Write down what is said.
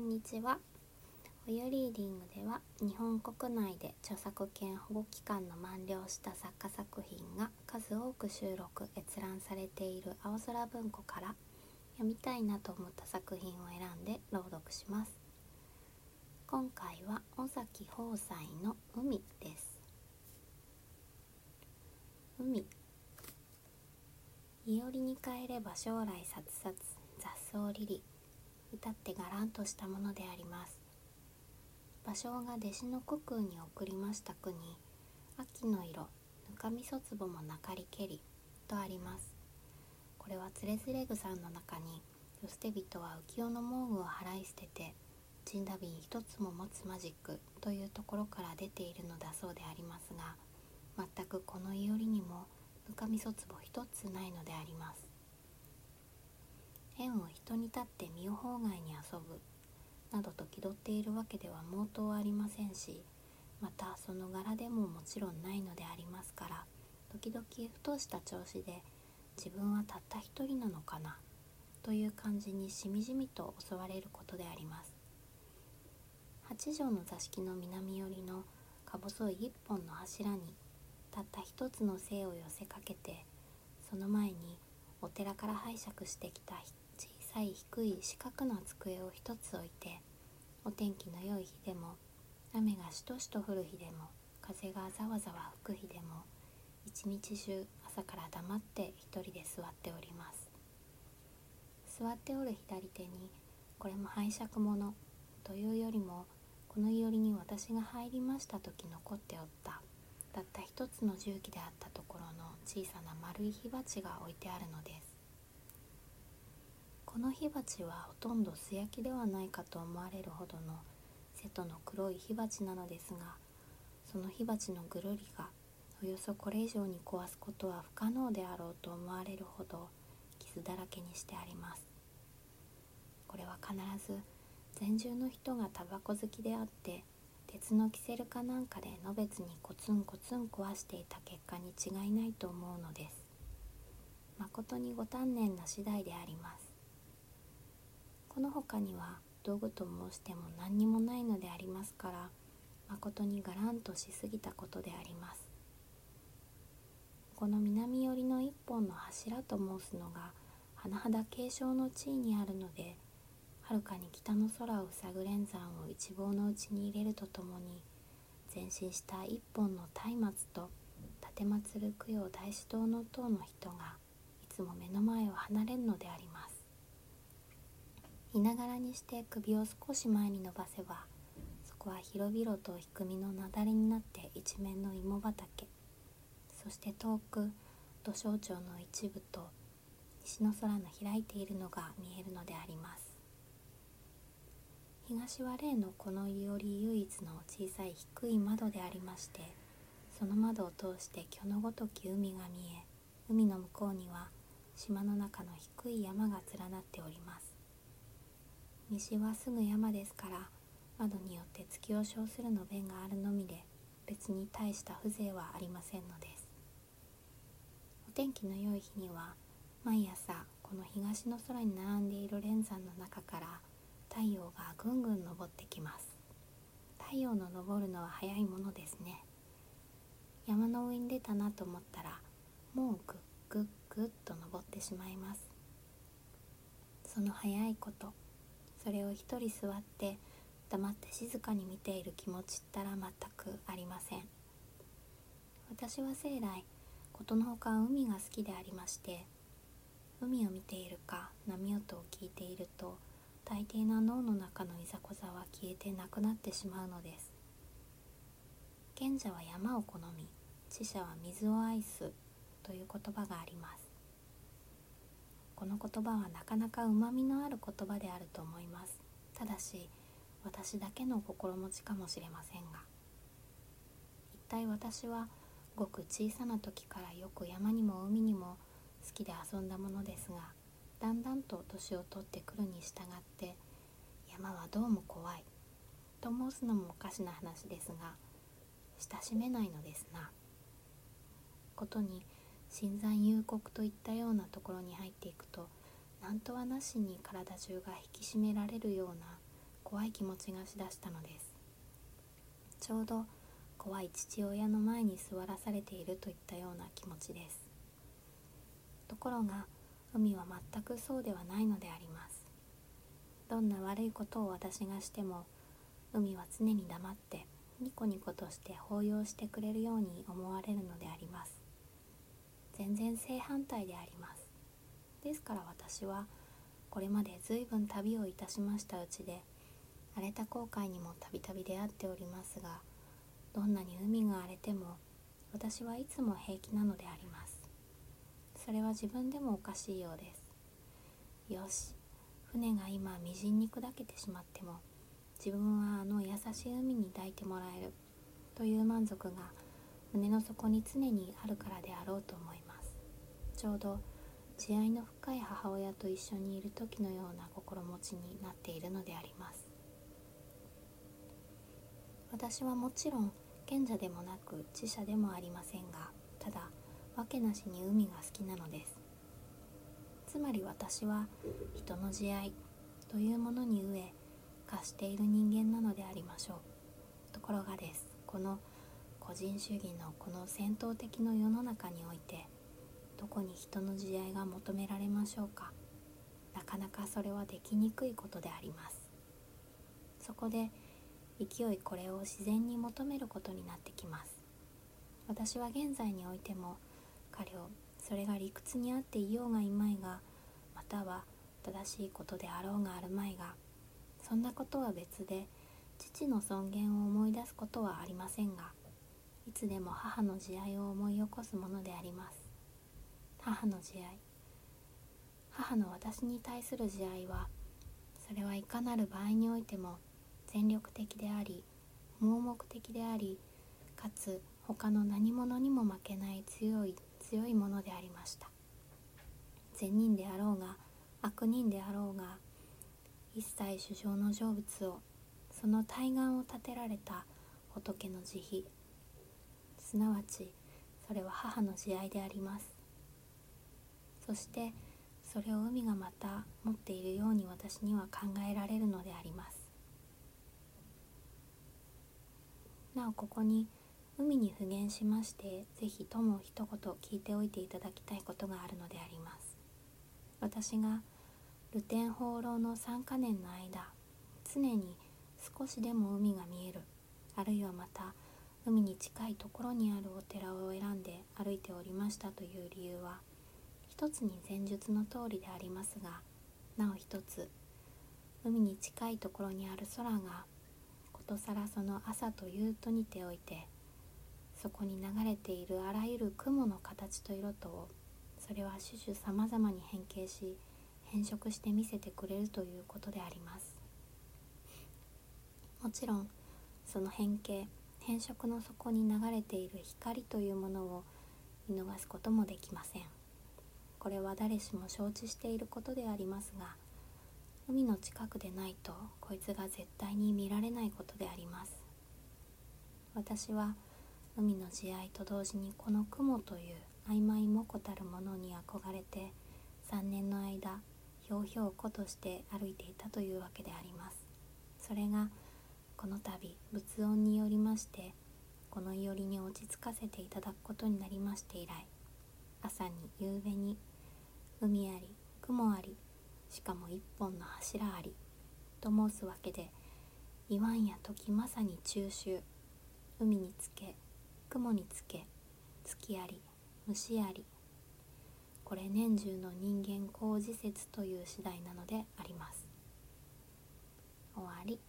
んにちは。おゆリーディングでは日本国内で著作権保護期間の満了した作家作品が数多く収録閲覧されている青空文庫から読みたいなと思った作品を選んで朗読します。今回は尾崎豊斎の海です。海。いおりに帰れば将来さつさつ雑草リリ歌ってがらんとしたものであります。芭蕉が弟子の虚空に送りました句に秋の色ぬかみそ壺もなかりけりとあります。これはつれづれ草の中に世捨て人は浮世の毛具を払い捨てて神田瓶一つも持つマジックというところから出ているのだそうでありますが全くこのいおりにもぬかみそ壺一つないのであります。縁を人に立って身を法外に遊ぶなどと気取っているわけでは毛頭ありませんしまたその柄でももちろんないのでありますから時々ふとした調子で自分はたった一人なのかなという感じにしみじみと襲われることであります。八畳の座敷の南寄りのか細い一本の柱にたった一つの精を寄せかけてその前にお寺から拝借してきた小さい低い四角な机を一つ置いてお天気の良い日でも雨がしとしと降る日でも風がざわざわ吹く日でも一日中朝から黙って一人で座っております。座っておる左手にこれも拝借物というよりもこのいおりに私が入りました時残っておったたった一つの重機であったところの小さな丸い火鉢が置いてあるのです。この火鉢はほとんど素焼きではないかと思われるほどの瀬戸の黒い火鉢なのですがその火鉢のぐるりがおよそこれ以上に壊すことは不可能であろうと思われるほど傷だらけにしてあります。これは必ず全中の人がタバコ好きであって鉄のキセルかなんかでのべつにコツンコツン壊していた結果に違いないと思うのです。誠にご丹念な次第であります。この他には道具と申しても何にもないのでありますから誠にがらんとしすぎたことであります。この南寄りの一本の柱と申すのが甚だ継承の地位にあるのではるかに北の空を塞ぐ連山を一望のうちに入れるとともに前進した一本の松明と奉る供養大師堂の塔の人がいつも目の前を離れるのであります。いながらにして首を少し前に伸ばせばそこは広々と低みの雪崩になって一面の芋畑。そして遠く土象町の一部と西の空の開いているのが見えるのであります。東は例のこのいおり唯一の小さい低い窓でありましてその窓を通して巨のごとき海が見え海の向こうには島の中の低い山が連なっております。西はすぐ山ですから窓によって月を称するの弁があるのみで別に大した風情はありませんのです。お天気の良い日には毎朝この東の空に並んでいる連山の中から太陽がぐんぐん昇ってきます。太陽の昇るのは早いものですね。山の上に出たなと思ったらもうぐっぐっぐっと登ってしまいます。その早いことそれを一人座って黙って静かに見ている気持ちったら全くありません。私は生来ことのほか海が好きでありまして海を見ているか波音を聞いていると大抵な脳の中のいざこざは消えてなくなってしまうのです。賢者は山を好み知者は水を愛すという言葉があります。この言葉はなかなかうまみのある言葉であると思います。ただし私だけの心持ちかもしれませんが。一体私はごく小さな時からよく山にも海にも好きで遊んだものですがだんだんと年を取ってくるに従って山はどうも怖い。と申すのもおかしな話ですが親しめないのですな。ことに新山幽谷といったようなところに入っていくと何とはなしに体中が引き締められるような怖い気持ちがしだしたのです。ちょうど怖い父親の前に座らされているといったような気持ちです。ところが海は全くそうではないのであります。どんな悪いことを私がしても海は常に黙ってニコニコとして抱擁してくれるように思われるのであります。全然正反対であります。ですから私はこれまで随分旅をいたしましたうちで荒れた航海にもたびたび出会っておりますがどんなに海が荒れても私はいつも平気なのであります。それは自分でもおかしいようです。よし船が今みじんに砕けてしまっても自分はあの優しい海に抱いてもらえるという満足が胸の底に常にあるからであろうと思います。ちょうど慈愛の深い母親と一緒にいる時のような心持ちになっているのであります。私はもちろん賢者でもなく知者でもありませんがただわけなしに海が好きなのです。つまり私は人の慈愛というものに飢え貸している人間なのでありましょう。ところがです。この個人主義のこの戦闘的の世の中においてどこに人の慈愛が求められましょうか。なかなかそれはできにくいことであります。そこで勢いこれを自然に求めることになってきます。私は現在においても彼をそれが理屈にあっていようがいまいがまたは正しいことであろうがあるまいがそんなことは別で父の尊厳を思い出すことはありませんがいつでも母の慈愛を思い起こすものであります。母の慈愛。母の私に対する慈愛はそれはいかなる場合においても全力的であり盲目的でありかつ他の何者にも負けない強い強いものでありました。善人であろうが悪人であろうが一切主情の成仏をその対岸を立てられた仏の慈悲すなわちそれは母の慈愛であります。そしてそれを海がまた持っているように私には考えられるのであります。なおここに海に復元しまして是非とも一言聞いておいていただきたいことがあるのであります。私が露天放浪の3か年の間常に少しでも海が見えるあるいはまた海に近いところにあるお寺を選んで歩いておりましたという理由は一つに前述の通りでありますがなお一つ海に近いところにある空がことさらその朝と夕とにておいてそこに流れているあらゆる雲の形と色とをそれは種々さまざまに変形し変色して見せてくれるということであります。もちろんその変形変色の底に流れている光というものを見逃すこともできません。これは誰しも承知していることでありますが海の近くでないとこいつが絶対に見られないことであります。私は海の慈愛と同時にこの雲という曖昧もこたるものに憧れて3年の間ひょうひょうことして歩いていたというわけであります。それがこの度仏音によりましてこのいおりに落ち着かせていただくことになりまして以来朝に夕べに海あり雲ありしかも一本の柱ありと申すわけで言わんや時まさに中秋。海につけ雲につけ月あり虫あり。これ年中の人間工事説という次第なのであります。終わり。